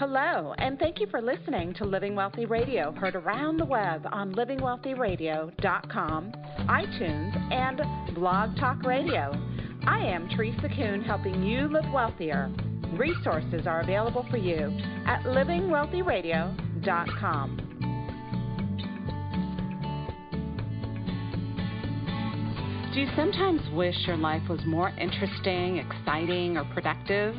Hello, and thank you for listening to Living Wealthy Radio, heard around the web on livingwealthyradio.com, iTunes, and Blog Talk Radio. I am Teresa Kuhn, helping you live wealthier. Resources are available for you at livingwealthyradio.com. Do you sometimes wish your life was more interesting, exciting, or productive?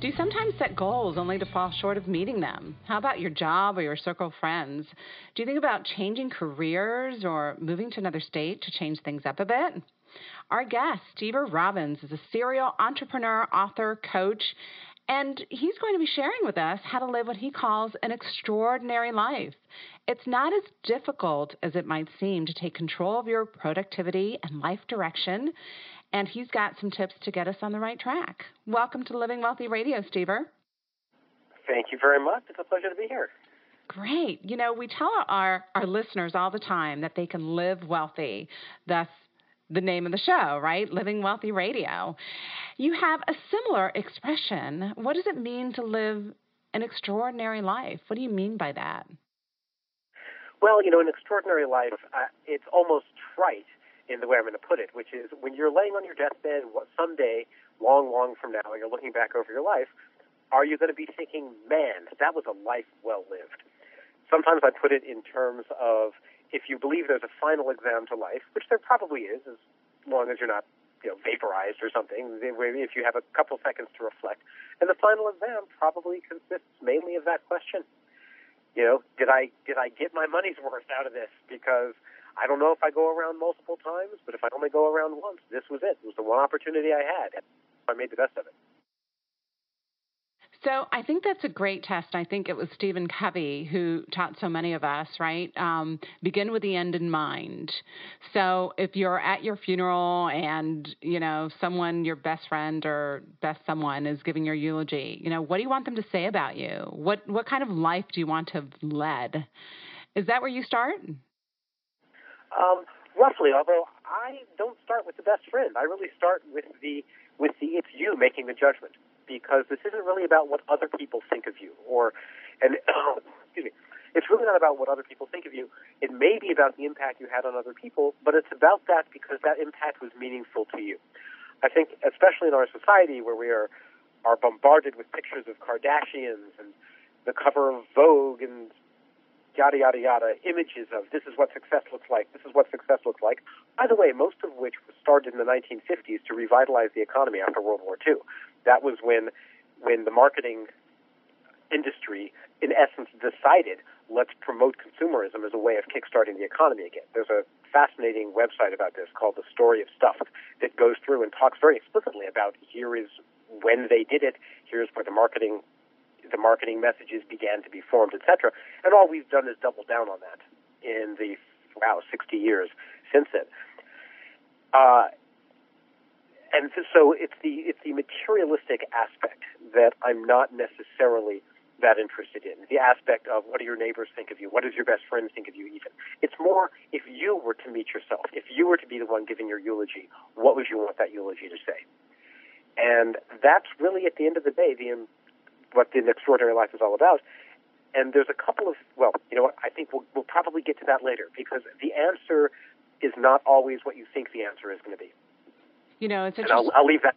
Do you sometimes set goals only to fall short of meeting them? How about your job or your circle of friends? Do you think about changing careers or moving to another state to change things up a bit? Our guest, Stever Robbins, is a serial entrepreneur, author, coach, and he's going to be sharing with us how to live what he calls an extraordinary life. It's not as difficult as it might seem to take control of your productivity and life direction and he's got some tips to get us on the right track. Welcome to Living Wealthy Radio, Stever. Thank you very much. It's a pleasure to be here. Great. You know, we tell our, our listeners all the time that they can live wealthy. Thus, the name of the show, right? Living Wealthy Radio. You have a similar expression. What does it mean to live an extraordinary life? What do you mean by that? Well, you know, an extraordinary life, uh, it's almost trite in the way I'm going to put it, which is when you're laying on your deathbed someday, long, long from now, and you're looking back over your life, are you going to be thinking, man, that was a life well lived? Sometimes I put it in terms of if you believe there's a final exam to life, which there probably is, as long as you're not you know, vaporized or something, if you have a couple seconds to reflect. And the final exam probably consists mainly of that question. You know, did I did I get my money's worth out of this? Because I don't know if I go around multiple times, but if I only go around once, this was it. It was the one opportunity I had. I made the best of it. So I think that's a great test. I think it was Stephen Covey who taught so many of us, right? Um, begin with the end in mind. So if you're at your funeral and you know someone, your best friend or best someone, is giving your eulogy, you know what do you want them to say about you? What what kind of life do you want to have led? Is that where you start? Um, roughly, although I don't start with the best friend. I really start with the with the it's you making the judgment because this isn't really about what other people think of you or and excuse me. It's really not about what other people think of you. It may be about the impact you had on other people, but it's about that because that impact was meaningful to you. I think, especially in our society where we are are bombarded with pictures of Kardashians and the cover of Vogue and yada, yada, yada, images of this is what success looks like, this is what success looks like. By the way, most of which was started in the 1950s to revitalize the economy after World War II. That was when, when the marketing industry, in essence, decided let's promote consumerism as a way of kickstarting the economy again. There's a fascinating website about this called The Story of Stuff that goes through and talks very explicitly about here is when they did it, here's where the marketing the marketing messages began to be formed, etc. And all we've done is double down on that in the wow 60 years since then. Uh, and so it's the it's the materialistic aspect that I'm not necessarily that interested in. The aspect of what do your neighbors think of you? What does your best friend think of you? Even it's more if you were to meet yourself, if you were to be the one giving your eulogy, what would you want that eulogy to say? And that's really at the end of the day the what the extraordinary life is all about. And there's a couple of well, you know what? I think we'll, we'll probably get to that later because the answer is not always what you think the answer is going to be. You know, it's interesting. I'll, I'll leave that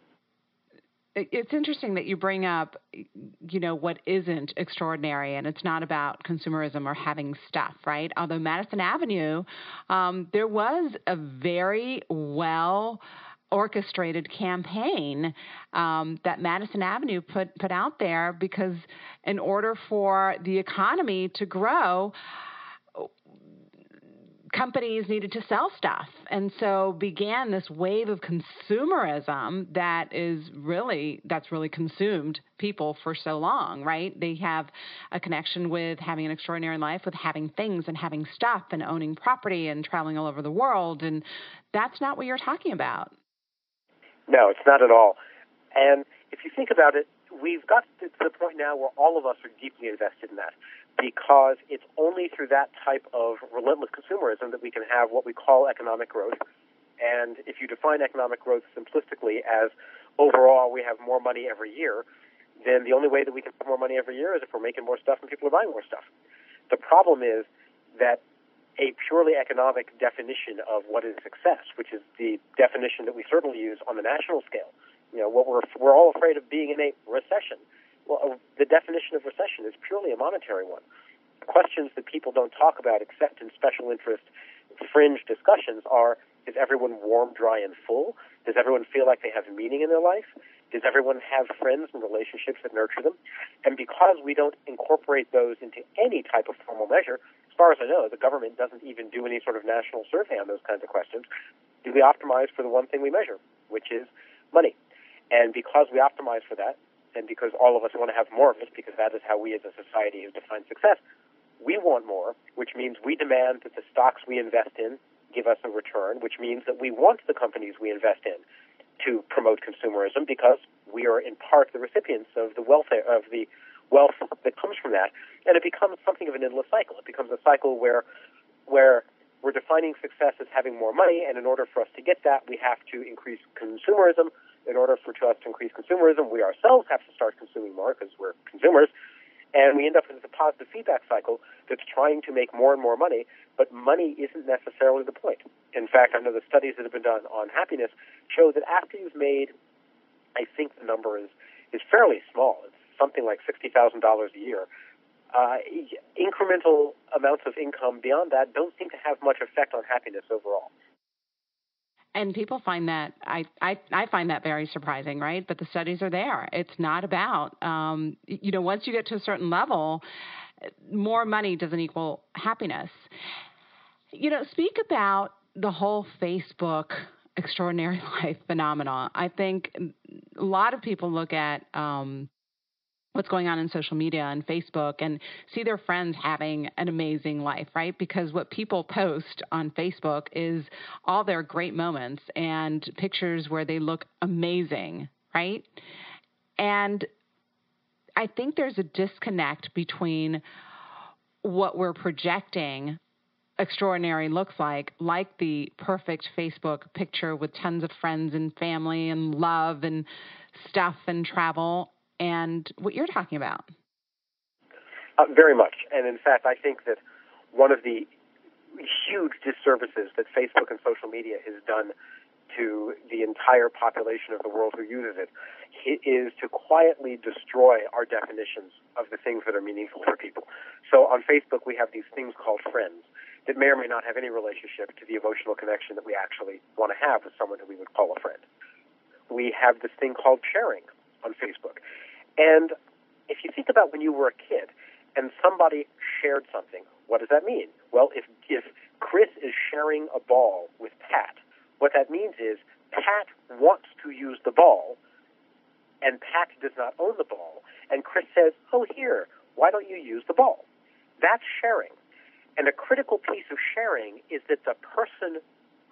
it's interesting that you bring up, you know, what isn't extraordinary, and it's not about consumerism or having stuff, right? Although Madison Avenue, um, there was a very well orchestrated campaign um, that Madison Avenue put put out there because in order for the economy to grow, companies needed to sell stuff. And so began this wave of consumerism that is really that's really consumed people for so long, right? They have a connection with having an extraordinary life, with having things and having stuff and owning property and traveling all over the world and that's not what you're talking about. No, it's not at all. And if you think about it, we've got to the point now where all of us are deeply invested in that because it's only through that type of relentless consumerism that we can have what we call economic growth. And if you define economic growth simplistically as overall we have more money every year, then the only way that we can have more money every year is if we're making more stuff and people are buying more stuff. The problem is that a purely economic definition of what is success, which is the definition that we certainly use on the national scale. You know, what we're we're all afraid of being in a recession. Well, uh, the definition of recession is purely a monetary one. Questions that people don't talk about except in special interest fringe discussions are is everyone warm, dry, and full? Does everyone feel like they have meaning in their life? Does everyone have friends and relationships that nurture them? And because we don't incorporate those into any type of formal measure, as far as I know, the government doesn't even do any sort of national survey on those kinds of questions. Do we optimize for the one thing we measure, which is money? And because we optimize for that, and because all of us want to have more of it, because that is how we as a society have defined success, we want more, which means we demand that the stocks we invest in give us a return, which means that we want the companies we invest in to promote consumerism because we are in part the recipients of the welfare of the wealth that comes from that, and it becomes something of an endless cycle. It becomes a cycle where where we're defining success as having more money, and in order for us to get that, we have to increase consumerism. In order for us to increase consumerism, we ourselves have to start consuming more because we're consumers. And we end up with a positive feedback cycle that's trying to make more and more money, but money isn't necessarily the point. In fact, I know the studies that have been done on happiness show that after you've made, I think the number is, is fairly small. It's something like $60,000 a year. Uh, incremental amounts of income beyond that don't seem to have much effect on happiness overall and people find that I, I I find that very surprising, right? But the studies are there. It's not about um, you know once you get to a certain level, more money doesn't equal happiness. You know, speak about the whole Facebook extraordinary life phenomenon. I think a lot of people look at um, what's going on in social media and Facebook and see their friends having an amazing life, right? Because what people post on Facebook is all their great moments and pictures where they look amazing, right? And I think there's a disconnect between what we're projecting extraordinary looks like, like the perfect Facebook picture with tons of friends and family and love and stuff and travel, and what you're talking about. Uh, very much. And in fact, I think that one of the huge disservices that Facebook and social media has done to the entire population of the world who uses it is to quietly destroy our definitions of the things that are meaningful for people. So on Facebook, we have these things called friends that may or may not have any relationship to the emotional connection that we actually want to have with someone who we would call a friend. We have this thing called sharing on Facebook. And if you think about when you were a kid and somebody shared something, what does that mean? Well, if, if Chris is sharing a ball with Pat, what that means is Pat wants to use the ball, and Pat does not own the ball, and Chris says, Oh, here, why don't you use the ball? That's sharing. And a critical piece of sharing is that the person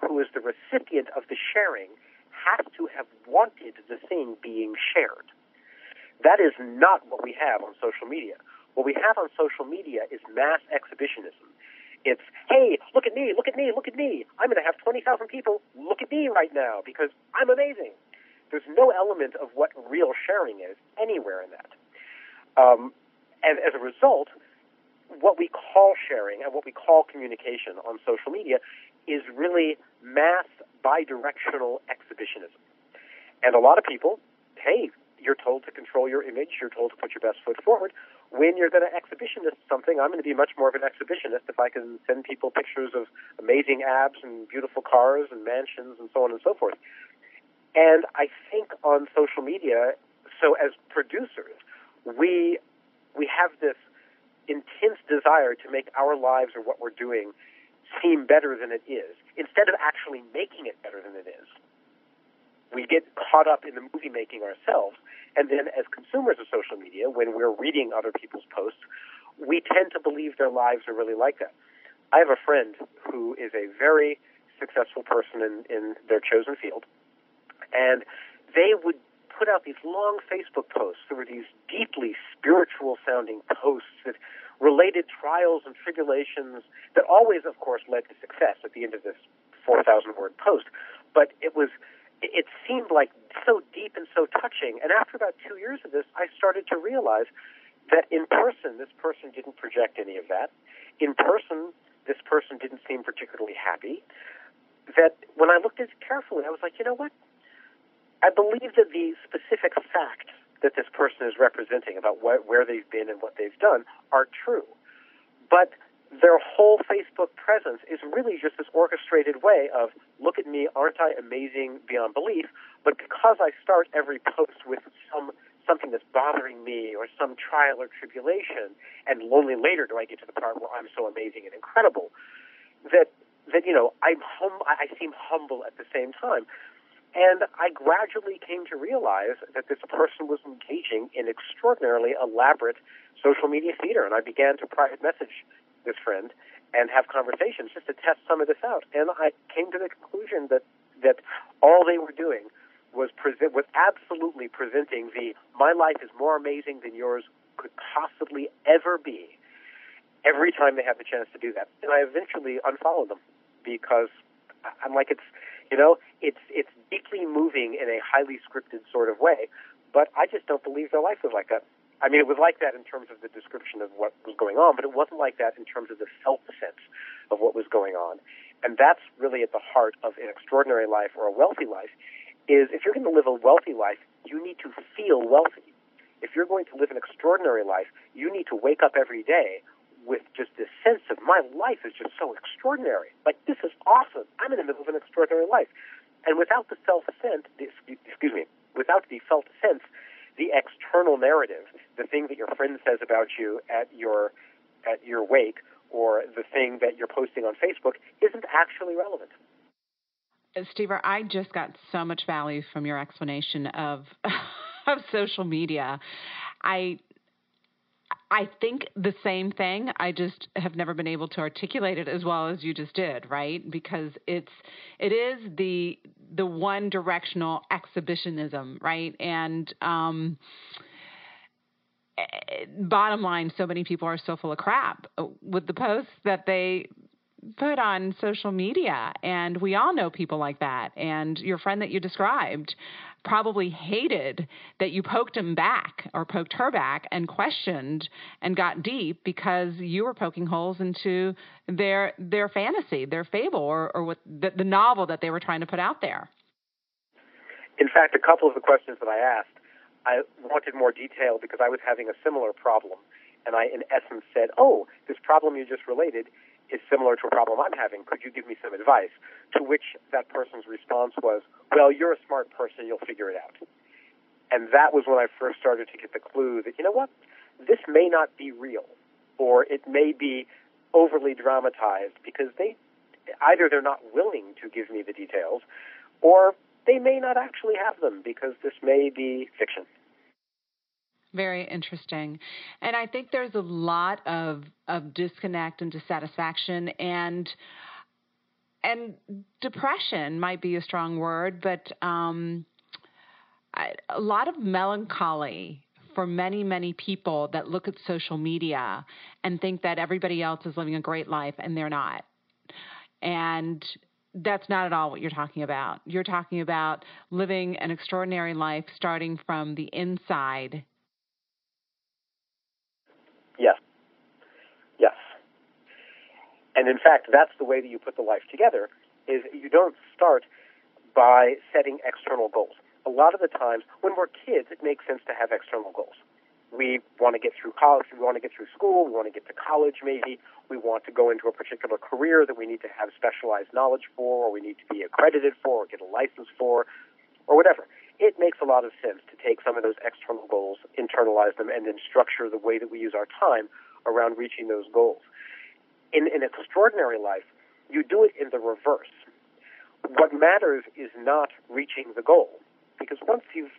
who is the recipient of the sharing has to have wanted the thing being shared. That is not what we have on social media. What we have on social media is mass exhibitionism. It's, hey, look at me, look at me, look at me. I'm going to have 20,000 people look at me right now because I'm amazing. There's no element of what real sharing is anywhere in that. Um, and as a result, what we call sharing and what we call communication on social media is really mass bidirectional exhibitionism. And a lot of people, hey, you're told to control your image, you're told to put your best foot forward. When you're going to exhibitionist something, I'm going to be much more of an exhibitionist if I can send people pictures of amazing abs and beautiful cars and mansions and so on and so forth. And I think on social media, so as producers, we we have this intense desire to make our lives or what we're doing seem better than it is, instead of actually making it better than it is we get caught up in the movie making ourselves. And then as consumers of social media, when we're reading other people's posts, we tend to believe their lives are really like that. I have a friend who is a very successful person in, in their chosen field, and they would put out these long Facebook posts. There were these deeply spiritual sounding posts that related trials and tribulations that always, of course, led to success at the end of this 4,000 word post. But it was it seemed like so deep and so touching. And after about two years of this, I started to realize that in person, this person didn't project any of that. In person, this person didn't seem particularly happy. That when I looked at it carefully, I was like, you know what? I believe that the specific facts that this person is representing about wh- where they've been and what they've done are true. But their whole Facebook presence is really just this orchestrated way of, look at me, aren't I amazing beyond belief? But because I start every post with some something that's bothering me or some trial or tribulation, and only later do I get to the part where I'm so amazing and incredible, that that you know I'm hum- I seem humble at the same time. And I gradually came to realize that this person was engaging in extraordinarily elaborate social media theater. And I began to private message this friend and have conversations just to test some of this out. And I came to the conclusion that, that all they were doing was present, was absolutely presenting the my life is more amazing than yours could possibly ever be every time they had the chance to do that. And I eventually unfollowed them because I'm like it's you know, it's it's deeply moving in a highly scripted sort of way, but I just don't believe their life was like that. I mean, it was like that in terms of the description of what was going on, but it wasn't like that in terms of the felt sense of what was going on. And that's really at the heart of an extraordinary life or a wealthy life. Is if you're going to live a wealthy life, you need to feel wealthy. If you're going to live an extraordinary life, you need to wake up every day with just this sense of my life is just so extraordinary. Like this is awesome. I'm in the middle of an extraordinary life, and without the self sense, excuse me, without the felt sense, the external narrative, the thing that your friend says about you at your at your wake, or the thing that you're posting on Facebook, isn't actually relevant. Uh, Steve, I just got so much value from your explanation of of social media. I I think the same thing. I just have never been able to articulate it as well as you just did, right? Because it's it is the the one directional exhibitionism, right? And um eh, bottom line, so many people are so full of crap with the posts that they put on social media and we all know people like that and your friend that you described probably hated that you poked him back or poked her back and questioned and got deep because you were poking holes into their their fantasy, their fable, or, or what the, the novel that they were trying to put out there. In fact, a couple of the questions that I asked, I wanted more detail because I was having a similar problem, and I, in essence, said, "Oh, this problem you just related." Is similar to a problem I'm having. Could you give me some advice? To which that person's response was, Well, you're a smart person, you'll figure it out. And that was when I first started to get the clue that, you know what, this may not be real, or it may be overly dramatized because they either they're not willing to give me the details, or they may not actually have them because this may be fiction. Very interesting. And I think there's a lot of, of disconnect and dissatisfaction and and depression might be a strong word, but um, I, a lot of melancholy for many, many people that look at social media and think that everybody else is living a great life and they're not. And that's not at all what you're talking about. You're talking about living an extraordinary life starting from the inside And in fact, that's the way that you put the life together is you don't start by setting external goals. A lot of the times when we're kids, it makes sense to have external goals. We want to get through college, we want to get through school, we want to get to college maybe, we want to go into a particular career that we need to have specialized knowledge for, or we need to be accredited for, or get a license for, or whatever. It makes a lot of sense to take some of those external goals, internalize them, and then structure the way that we use our time around reaching those goals in an extraordinary life, you do it in the reverse. What matters is not reaching the goal, because once you've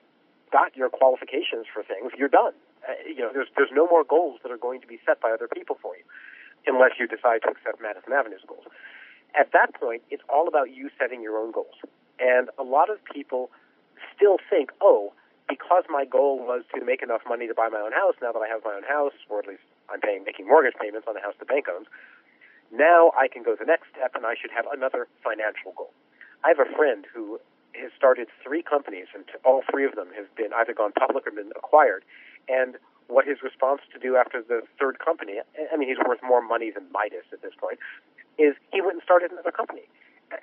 got your qualifications for things, you're done. Uh, you know, there's there's no more goals that are going to be set by other people for you, unless you decide to accept Madison Avenue's goals. At that point, it's all about you setting your own goals. And a lot of people still think, oh, because my goal was to make enough money to buy my own house, now that I have my own house, or at least I'm paying making mortgage payments on the house the bank owns, now I can go the next step and I should have another financial goal. I have a friend who has started three companies, and all three of them have been either gone public or been acquired. And what his response to do after the third company, I mean, he's worth more money than Midas at this point, is he went and started another company.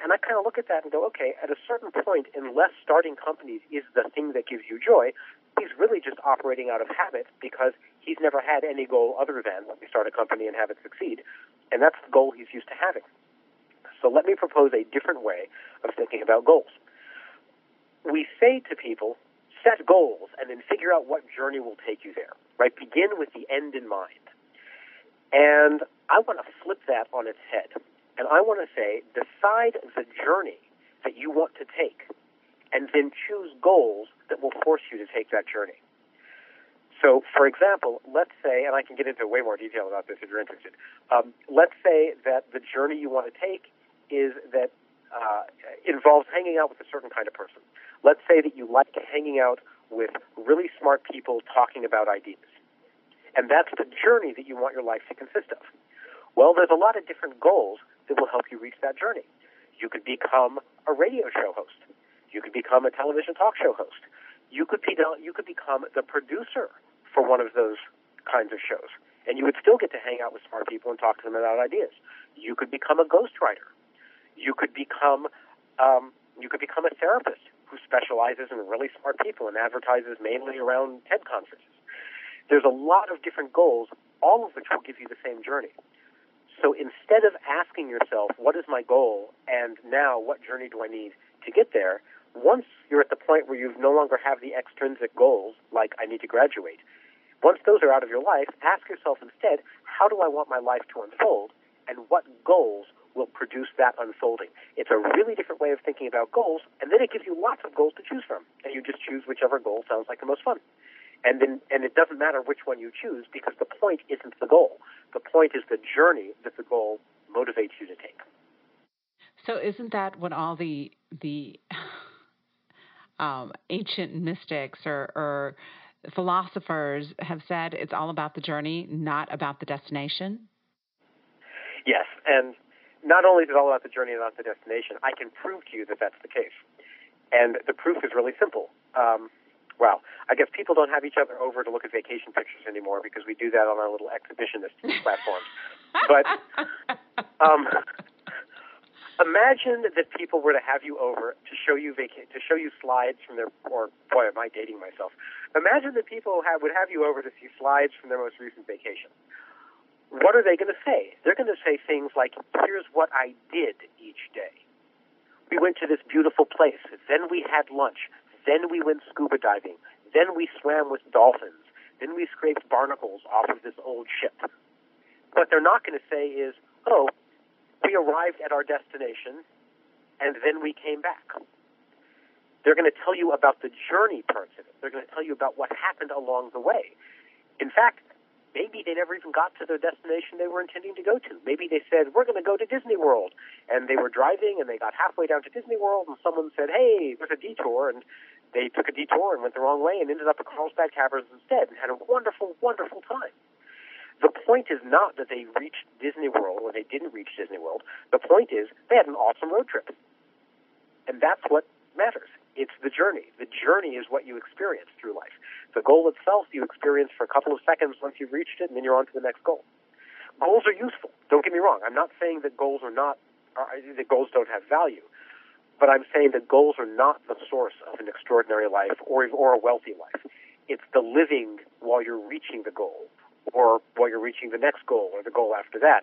And I kind of look at that and go, okay, at a certain point, unless starting companies is the thing that gives you joy, he's really just operating out of habit because he's never had any goal other than let me start a company and have it succeed. And that's the goal he's used to having. So let me propose a different way of thinking about goals. We say to people, set goals and then figure out what journey will take you there, right? Begin with the end in mind. And I want to flip that on its head. And I want to say, decide the journey that you want to take and then choose goals that will force you to take that journey. So, for example, let's say, and I can get into way more detail about this if you're interested. Um, let's say that the journey you want to take is that uh, involves hanging out with a certain kind of person. Let's say that you like hanging out with really smart people talking about ideas. And that's the journey that you want your life to consist of. Well, there's a lot of different goals that will help you reach that journey. You could become a radio show host. You could become a television talk show host. You could be you could become the producer for one of those kinds of shows, and you would still get to hang out with smart people and talk to them about ideas. You could become a ghostwriter. You could become um, you could become a therapist who specializes in really smart people and advertises mainly around TED conferences. There's a lot of different goals, all of which will give you the same journey. So instead of asking yourself, what is my goal, and now what journey do I need to get there, once you're at the point where you no longer have the extrinsic goals, like I need to graduate, once those are out of your life, ask yourself instead, how do I want my life to unfold, and what goals will produce that unfolding? It's a really different way of thinking about goals, and then it gives you lots of goals to choose from, and you just choose whichever goal sounds like the most fun. And then, and it doesn't matter which one you choose because the point isn't the goal. The point is the journey that the goal motivates you to take. So, isn't that what all the the um, ancient mystics or, or philosophers have said? It's all about the journey, not about the destination. Yes, and not only is it all about the journey and not the destination, I can prove to you that that's the case. And the proof is really simple. Um, well, I guess people don't have each other over to look at vacation pictures anymore because we do that on our little exhibitionist platforms. But um, imagine that people were to have you over to show you vaca- to show you slides from their or boy, am I dating myself? Imagine that people have, would have you over to see slides from their most recent vacation. What are they going to say? They're going to say things like, "Here's what I did each day." We went to this beautiful place. Then we had lunch. Then we went scuba diving. Then we swam with dolphins. Then we scraped barnacles off of this old ship. What they're not going to say is, oh, we arrived at our destination and then we came back. They're going to tell you about the journey parts of it. They're going to tell you about what happened along the way. In fact, maybe they never even got to the destination they were intending to go to. Maybe they said, we're going to go to Disney World. And they were driving and they got halfway down to Disney World and someone said, hey, there's a detour. And they took a detour and went the wrong way and ended up at Carlsbad Caverns instead and had a wonderful, wonderful time. The point is not that they reached Disney World or they didn't reach Disney World. The point is they had an awesome road trip. And that's what matters. It's the journey. The journey is what you experience through life. The goal itself you experience for a couple of seconds once you've reached it, and then you're on to the next goal. Goals are useful. Don't get me wrong. I'm not saying that goals are not, are, that goals don't have value. But I'm saying that goals are not the source of an extraordinary life or, or a wealthy life. It's the living while you're reaching the goal or while you're reaching the next goal or the goal after that.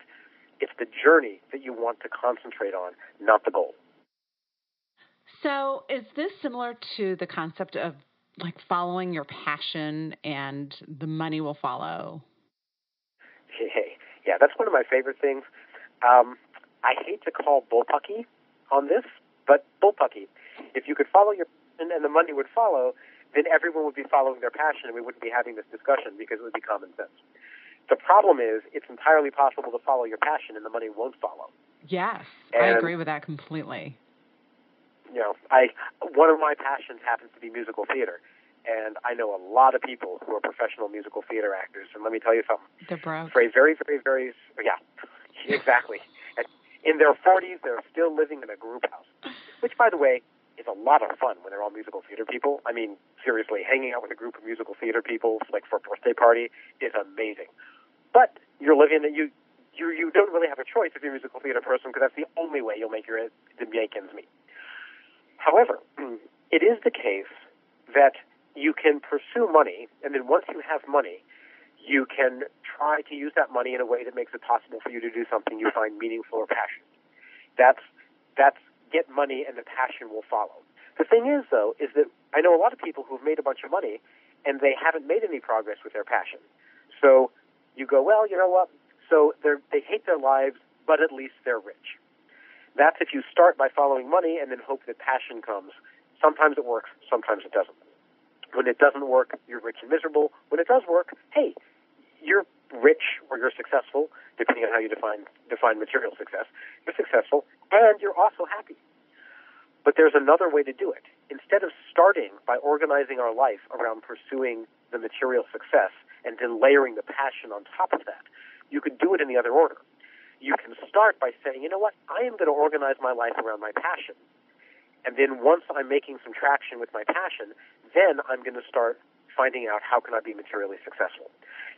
It's the journey that you want to concentrate on, not the goal. So, is this similar to the concept of like following your passion and the money will follow? Hey, yeah, that's one of my favorite things. Um, I hate to call bullpucky on this, but bullpucky. If you could follow your and, and the money would follow, then everyone would be following their passion, and we wouldn't be having this discussion because it would be common sense. The problem is, it's entirely possible to follow your passion, and the money won't follow. Yes, and, I agree with that completely. You know, I one of my passions happens to be musical theater, and I know a lot of people who are professional musical theater actors. And let me tell you something. They're broke. For a very, very, very, yeah, exactly in their 40s, they're still living in a group house. Which, by the way, is a lot of fun when they're all musical theater people. I mean, seriously, hanging out with a group of musical theater people, like for a birthday party, is amazing. But you're living you you you don't really have a choice if you're a musical theater person because that's the only way you'll make your the make ends meet. However, it is the case that you can pursue money, and then once you have money, you can try to use that money in a way that makes it possible for you to do something you find meaningful or passionate. That's that's get money and the passion will follow. The thing is though, is that I know a lot of people who've made a bunch of money and they haven't made any progress with their passion. So you go, well, you know what? So they they hate their lives, but at least they're rich. That's if you start by following money and then hope that passion comes. Sometimes it works, sometimes it doesn't. When it doesn't work, you're rich and miserable. When it does work, hey, you're rich or you're successful, depending on how you define define material success. You're successful and you're also happy. But there's another way to do it. Instead of starting by organizing our life around pursuing the material success and then layering the passion on top of that, you could do it in the other order. You can start by saying, you know what, I am going to organize my life around my passion. And then once I'm making some traction with my passion, then I'm going to start finding out how can I be materially successful.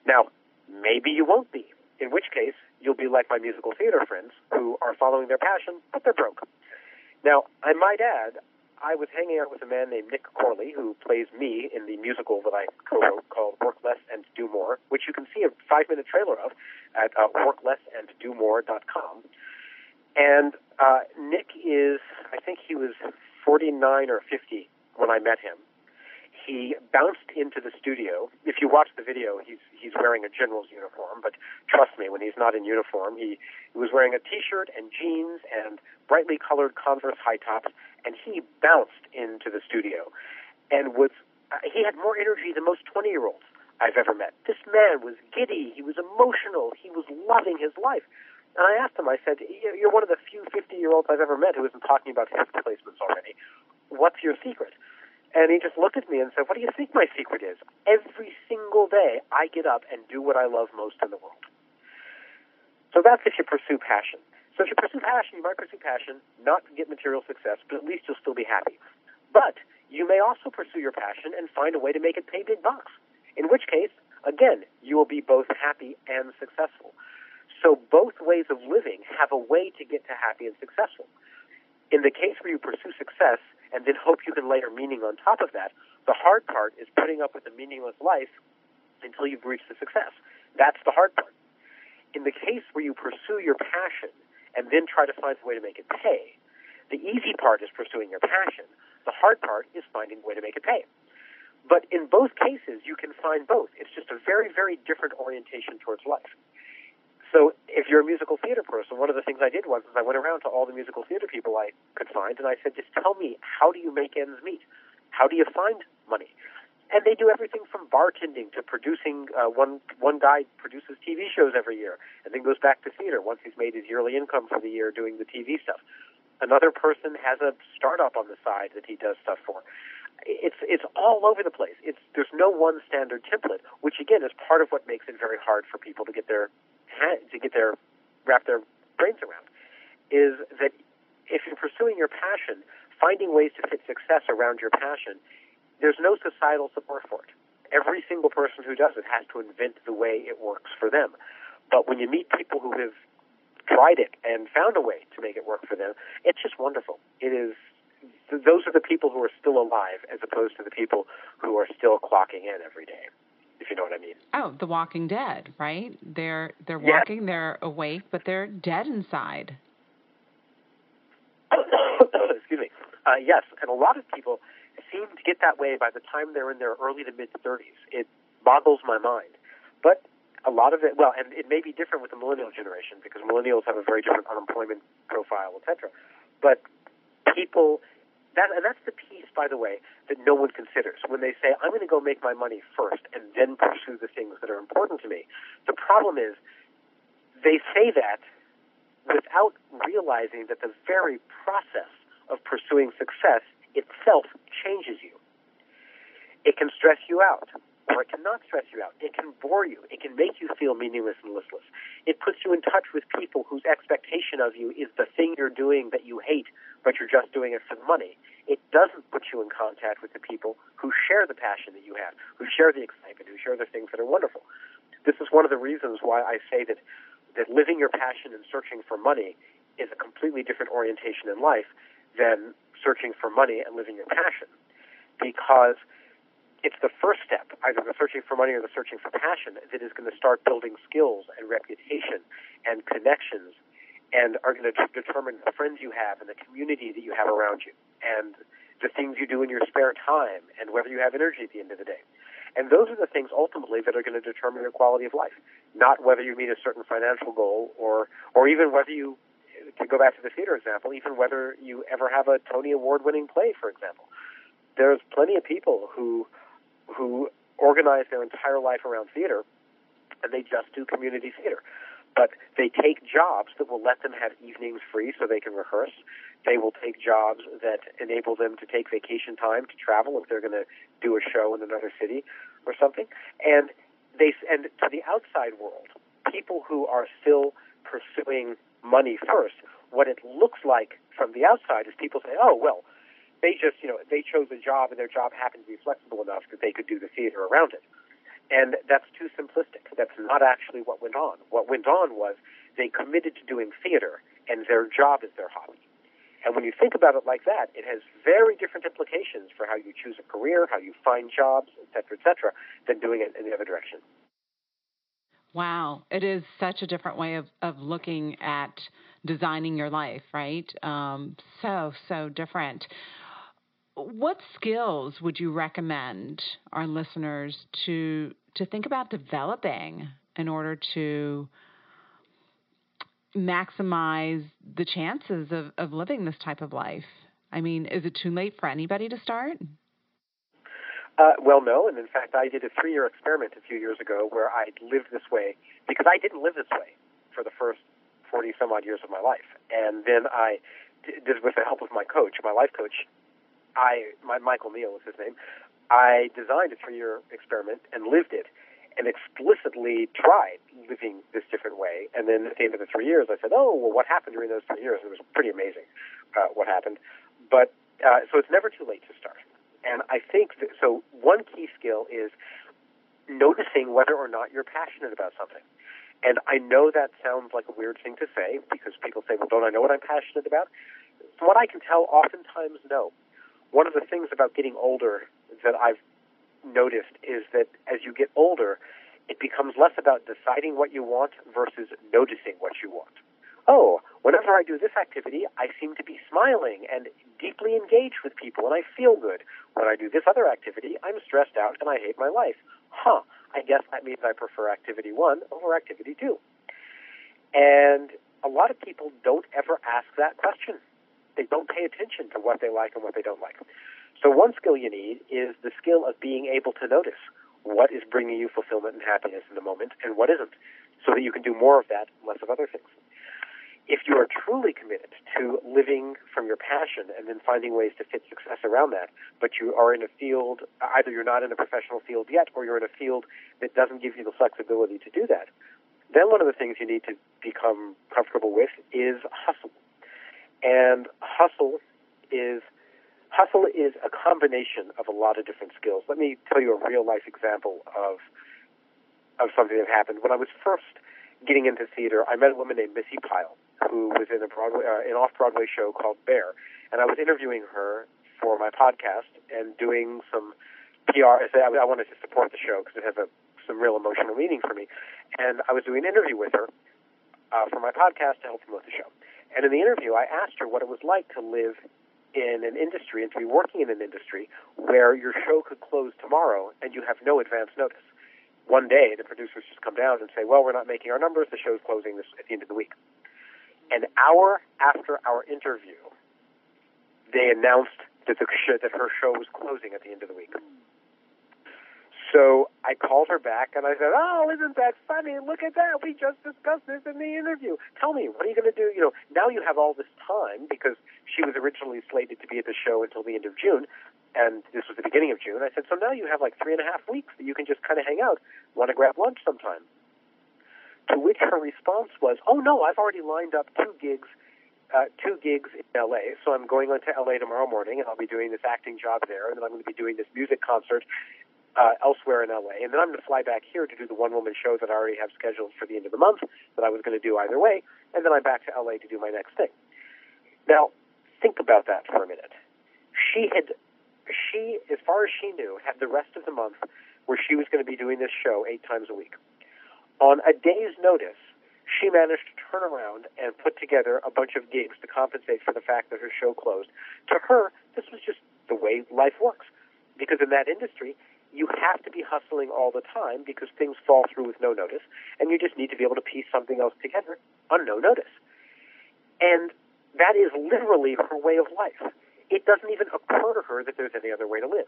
Now, maybe you won't be, in which case you'll be like my musical theater friends who are following their passion, but they're broke. Now, I might add, I was hanging out with a man named Nick Corley, who plays me in the musical that I co-wrote called Work Less and Do More, which you can see a five-minute trailer of at uh, worklessanddomore.com. And uh, Nick is, I think he was 49 or 50 when I met him. He bounced into the studio. If you watch the video, he's he's wearing a general's uniform, but trust me, when he's not in uniform, he, he was wearing a t-shirt and jeans and brightly colored Converse high tops and he bounced into the studio and was uh, he had more energy than most 20 year olds I've ever met. This man was giddy, he was emotional, he was loving his life. And I asked him, I said, You're one of the few 50 year olds I've ever met who isn't talking about hip replacements already. What's your secret? And he just looked at me and said, What do you think my secret is? Every single day I get up and do what I love most in the world. So that's if you pursue passion. So if you pursue passion, you might pursue passion, not to get material success, but at least you'll still be happy. But you may also pursue your passion and find a way to make it pay big bucks. In which case, again, you will be both happy and successful. So both ways of living have a way to get to happy and successful. In the case where you pursue success and then hope you can layer meaning on top of that, the hard part is putting up with a meaningless life until you've reached the success. That's the hard part. In the case where you pursue your passion and then try to find a way to make it pay. The easy part is pursuing your passion. The hard part is finding a way to make it pay. But in both cases, you can find both. It's just a very, very different orientation towards life. So if you're a musical theater person, one of the things I did was I went around to all the musical theater people I could find, and I said, just tell me, how do you make ends meet? How do you find money? and they do everything from bartending to producing. Uh, one one guy produces TV shows every year, and then goes back to theater once he's made his yearly income for the year doing the TV stuff. Another person has a startup on the side that he does stuff for. It's it's all over the place. It's there's no one standard template, which again is part of what makes it very hard for people to get their to get their wrap their brains around. Is that if you're pursuing your passion, finding ways to fit success around your passion there's no societal support for it. Every single person who does it has to invent the way it works for them. But when you meet people who have tried it and found a way to make it work for them, it's just wonderful. It is those are the people who are still alive as opposed to the people who are still clocking in every day. If you know what I mean. Oh, The Walking Dead, right? They're they're yes. walking, they're awake, but they're dead inside. Excuse me. Uh, yes, and a lot of people seem to get that way by the time they're in their early to mid 30s. It boggles my mind. But a lot of it, well, and it may be different with the millennial generation because millennials have a very different unemployment profile, etc. But people, that, and that's the piece, by the way, that no one considers. When they say, I'm going to go make my money first and then pursue the things that are important to me, the problem is they say that without realizing that the very process of pursuing success itself changes you. It can stress you out. Or it cannot stress you out. It can bore you. It can make you feel meaningless and listless. It puts you in touch with people whose expectation of you is the thing you're doing that you hate, but you're just doing it for money. It doesn't put you in contact with the people who share the passion that you have, who share the excitement, who share the things that are wonderful. This is one of the reasons why I say that that living your passion and searching for money is a completely different orientation in life than searching for money and living your passion. Because it's the first step, either the searching for money or the searching for passion, that is going to start building skills and reputation and connections and are going to determine the friends you have and the community that you have around you and the things you do in your spare time and whether you have energy at the end of the day. And those are the things ultimately that are going to determine your quality of life, not whether you meet a certain financial goal or, or even whether you, to go back to the theater example, even whether you ever have a Tony Award winning play, for example. There's plenty of people who, who organize their entire life around theater and they just do community theater. But they take jobs that will let them have evenings free so they can rehearse. They will take jobs that enable them to take vacation time to travel if they're going to do a show in another city or something. And they and to the outside world, people who are still pursuing money first, what it looks like from the outside is people say, "Oh, well, they just, you know, they chose a job and their job happened to be flexible enough that they could do the theater around it." And that's too simplistic. That's not actually what went on. What went on was they committed to doing theater, and their job is their hobby. And when you think about it like that, it has very different implications for how you choose a career, how you find jobs, et cetera, et cetera, than doing it in the other direction. Wow, it is such a different way of, of looking at designing your life, right? Um, so, so different what skills would you recommend our listeners to to think about developing in order to maximize the chances of, of living this type of life? I mean, is it too late for anybody to start? Uh, well, no, and in fact, I did a three-year experiment a few years ago where I lived this way because I didn't live this way for the first forty some odd years of my life, and then I did with the help of my coach, my life coach, I, my Michael Neill was his name. I designed a three-year experiment and lived it, and explicitly tried living this different way. And then at the end of the three years, I said, "Oh, well, what happened during those three years?" It was pretty amazing uh, what happened. But uh, so it's never too late to start. And I think that, so. One key skill is noticing whether or not you're passionate about something. And I know that sounds like a weird thing to say because people say, "Well, don't I know what I'm passionate about?" From what I can tell, oftentimes no one of the things about getting older that I've noticed is that as you get older, it becomes less about deciding what you want versus noticing what you want. Oh, whenever I do this activity, I seem to be smiling and deeply engaged with people and I feel good. When I do this other activity, I'm stressed out and I hate my life. Huh, I guess that means I prefer activity one over activity two. And a lot of people don't ever ask that question they don't pay attention to what they like and what they don't like. So one skill you need is the skill of being able to notice what is bringing you fulfillment and happiness in the moment and what isn't, so that you can do more of that, less of other things. If you are truly committed to living from your passion and then finding ways to fit success around that, but you are in a field, either you're not in a professional field yet or you're in a field that doesn't give you the flexibility to do that, then one of the things you need to become comfortable with is hustle. And hustle is hustle is a combination of a lot of different skills. Let me tell you a real life example of of something that happened when I was first getting into theater. I met a woman named Missi Pyle who was in a Broadway uh, an off Broadway show called Bare, and I was interviewing her for my podcast and doing some PR. I, I wanted to support the show because it has a some real emotional meaning for me, and I was doing an interview with her uh, for my podcast to help promote the show. And in the interview, I asked her what it was like to live in an industry and to be working in an industry where your show could close tomorrow and you have no advance notice. One day, the producers just come down and say, "Well, we're not making our numbers. The show's closing this at the end of the week." An hour after our interview, they announced that the that her show was closing at the end of the week. So I called her back and I said, "Oh, isn't that funny? Look at that. We just discussed this in the interview. Tell me, what are you going to do? You know, now you have all this time because she was originally slated to be at the show until the end of June, And this was the beginning of June. I said, so now you have like three and a half weeks that you can just kind of hang out. Want to grab lunch sometime? To which her response was, oh no, I've already lined up two gigs, uh, two gigs in LA. So I'm going on to LA tomorrow morning and I'll be doing this acting job there. And then I'm going to be doing this music concert uh, elsewhere in LA. And then I'm going to fly back here to do the one woman show that I already have scheduled for the end of the month that I was going to do either way. And then I'm back to LA to do my next thing. Now, think about that for a minute. She had she, as far as she knew, had the rest of the month where she was going to be doing this show eight times a week. On a day's notice, she managed to turn around and put together a bunch of gigs to compensate for the fact that her show closed. To her, this was just the way life works. Because in that industry, you have to be hustling all the time because things fall through with no notice, and you just need to be able to piece something else together on no notice. And that is literally her way of life it doesn't even occur to her that there's any other way to live.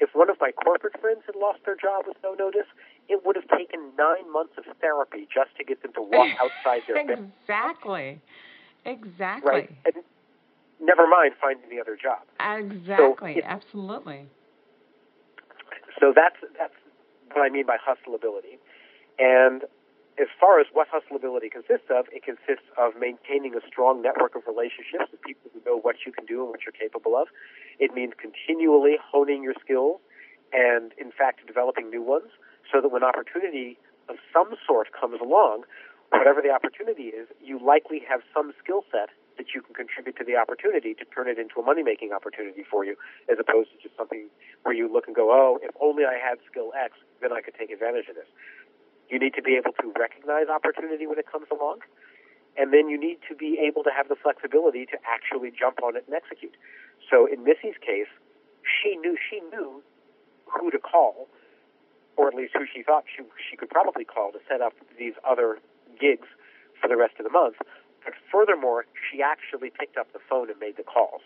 If one of my corporate friends had lost their job with no notice, it would have taken nine months of therapy just to get them to walk outside their bed. Exactly. Exactly. Right. And never mind finding the other job. Exactly. So Absolutely. So that's that's what I mean by hustleability. And as far as what hustleability consists of, it consists of maintaining a strong network of relationships with people who know what you can do and what you're capable of. It means continually honing your skills and, in fact, developing new ones so that when opportunity of some sort comes along, whatever the opportunity is, you likely have some skill set that you can contribute to the opportunity to turn it into a money making opportunity for you, as opposed to just something where you look and go, oh, if only I had skill X, then I could take advantage of this. You need to be able to recognize opportunity when it comes along. And then you need to be able to have the flexibility to actually jump on it and execute. So in Missi's case, she knew she knew who to call, or at least who she thought she she could probably call to set up these other gigs for the rest of the month. But furthermore, she actually picked up the phone and made the calls.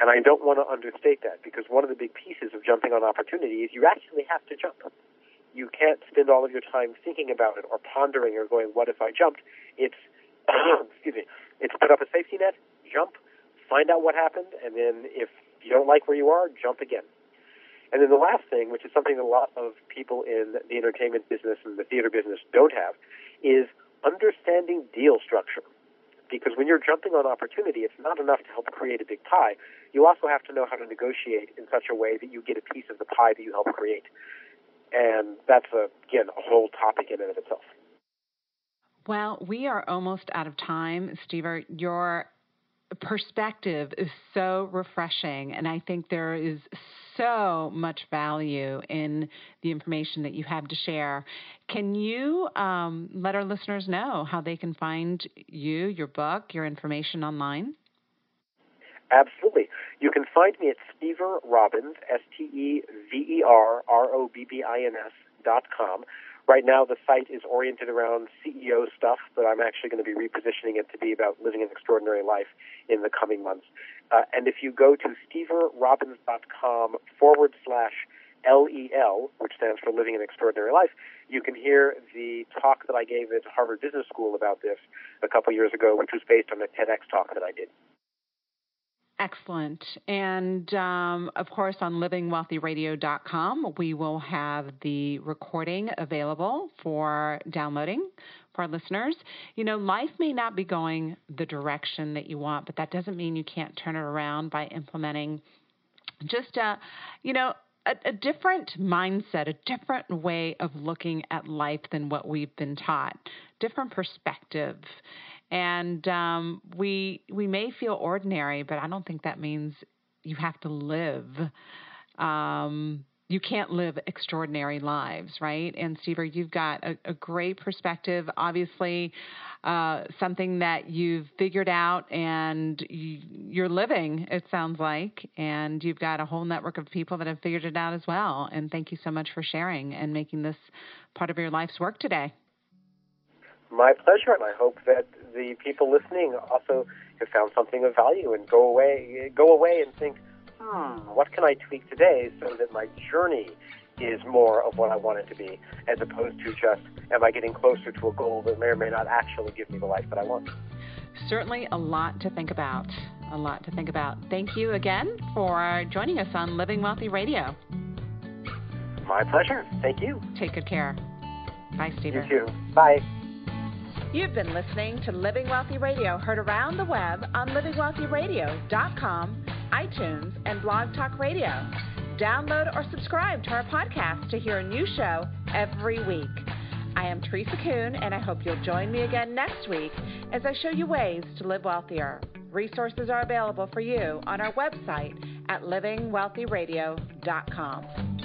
And I don't want to understate that because one of the big pieces of jumping on opportunity is you actually have to jump you can't spend all of your time thinking about it or pondering or going, what if I jumped? It's, excuse me, it's put up a safety net, jump, find out what happened, and then if you don't like where you are, jump again. And then the last thing, which is something that a lot of people in the entertainment business and the theater business don't have, is understanding deal structure. Because when you're jumping on opportunity, it's not enough to help create a big pie. You also have to know how to negotiate in such a way that you get a piece of the pie that you help create and that's a, again a whole topic in and of itself. Well, we are almost out of time, Steve. Your perspective is so refreshing, and I think there is so much value in the information that you have to share. Can you um, let our listeners know how they can find you, your book, your information online? Absolutely. You can find me at Stever Robbins, S T E V E R R O B B I N S dot com. Right now, the site is oriented around CEO stuff, but I'm actually going to be repositioning it to be about living an extraordinary life in the coming months. Uh, and if you go to steverrobbins.com forward slash LEL, which stands for Living an Extraordinary Life, you can hear the talk that I gave at Harvard Business School about this a couple years ago, which was based on a TEDx talk that I did. Excellent. And um, of course, on livingwealthyradio.com, we will have the recording available for downloading for our listeners. You know, life may not be going the direction that you want, but that doesn't mean you can't turn it around by implementing just a, you know, a, a different mindset, a different way of looking at life than what we've been taught, different perspective and um, we we may feel ordinary, but I don't think that means you have to live. Um, you can't live extraordinary lives, right? And Steve, you've got a, a great perspective. Obviously, uh, something that you've figured out and you, are living. It sounds like, and you've got a whole network of people that have figured it out as well. And thank you so much for sharing and making this part of your life's work today. My pleasure, and I hope that the people listening also have found something of value and go away go away and think, hmm, what can I tweak today so that my journey is more of what I want it to be, as opposed to just am I getting closer to a goal that may or may not actually give me the life that I want. Certainly a lot to think about. A lot to think about. Thank you again for joining us on Living Wealthy Radio. My pleasure. Thank you. Take good care. Bye, Stever. You too. Bye. You've been listening to Living Wealthy Radio, heard around the web on livingwealthyradio.com, iTunes, and Blog Talk Radio. Download or subscribe to our podcast to hear a new show every week. I am Teresa Kuhn, and I hope you'll join me again next week as I show you ways to live wealthier. Resources are available for you on our website at livingwealthyradio.com.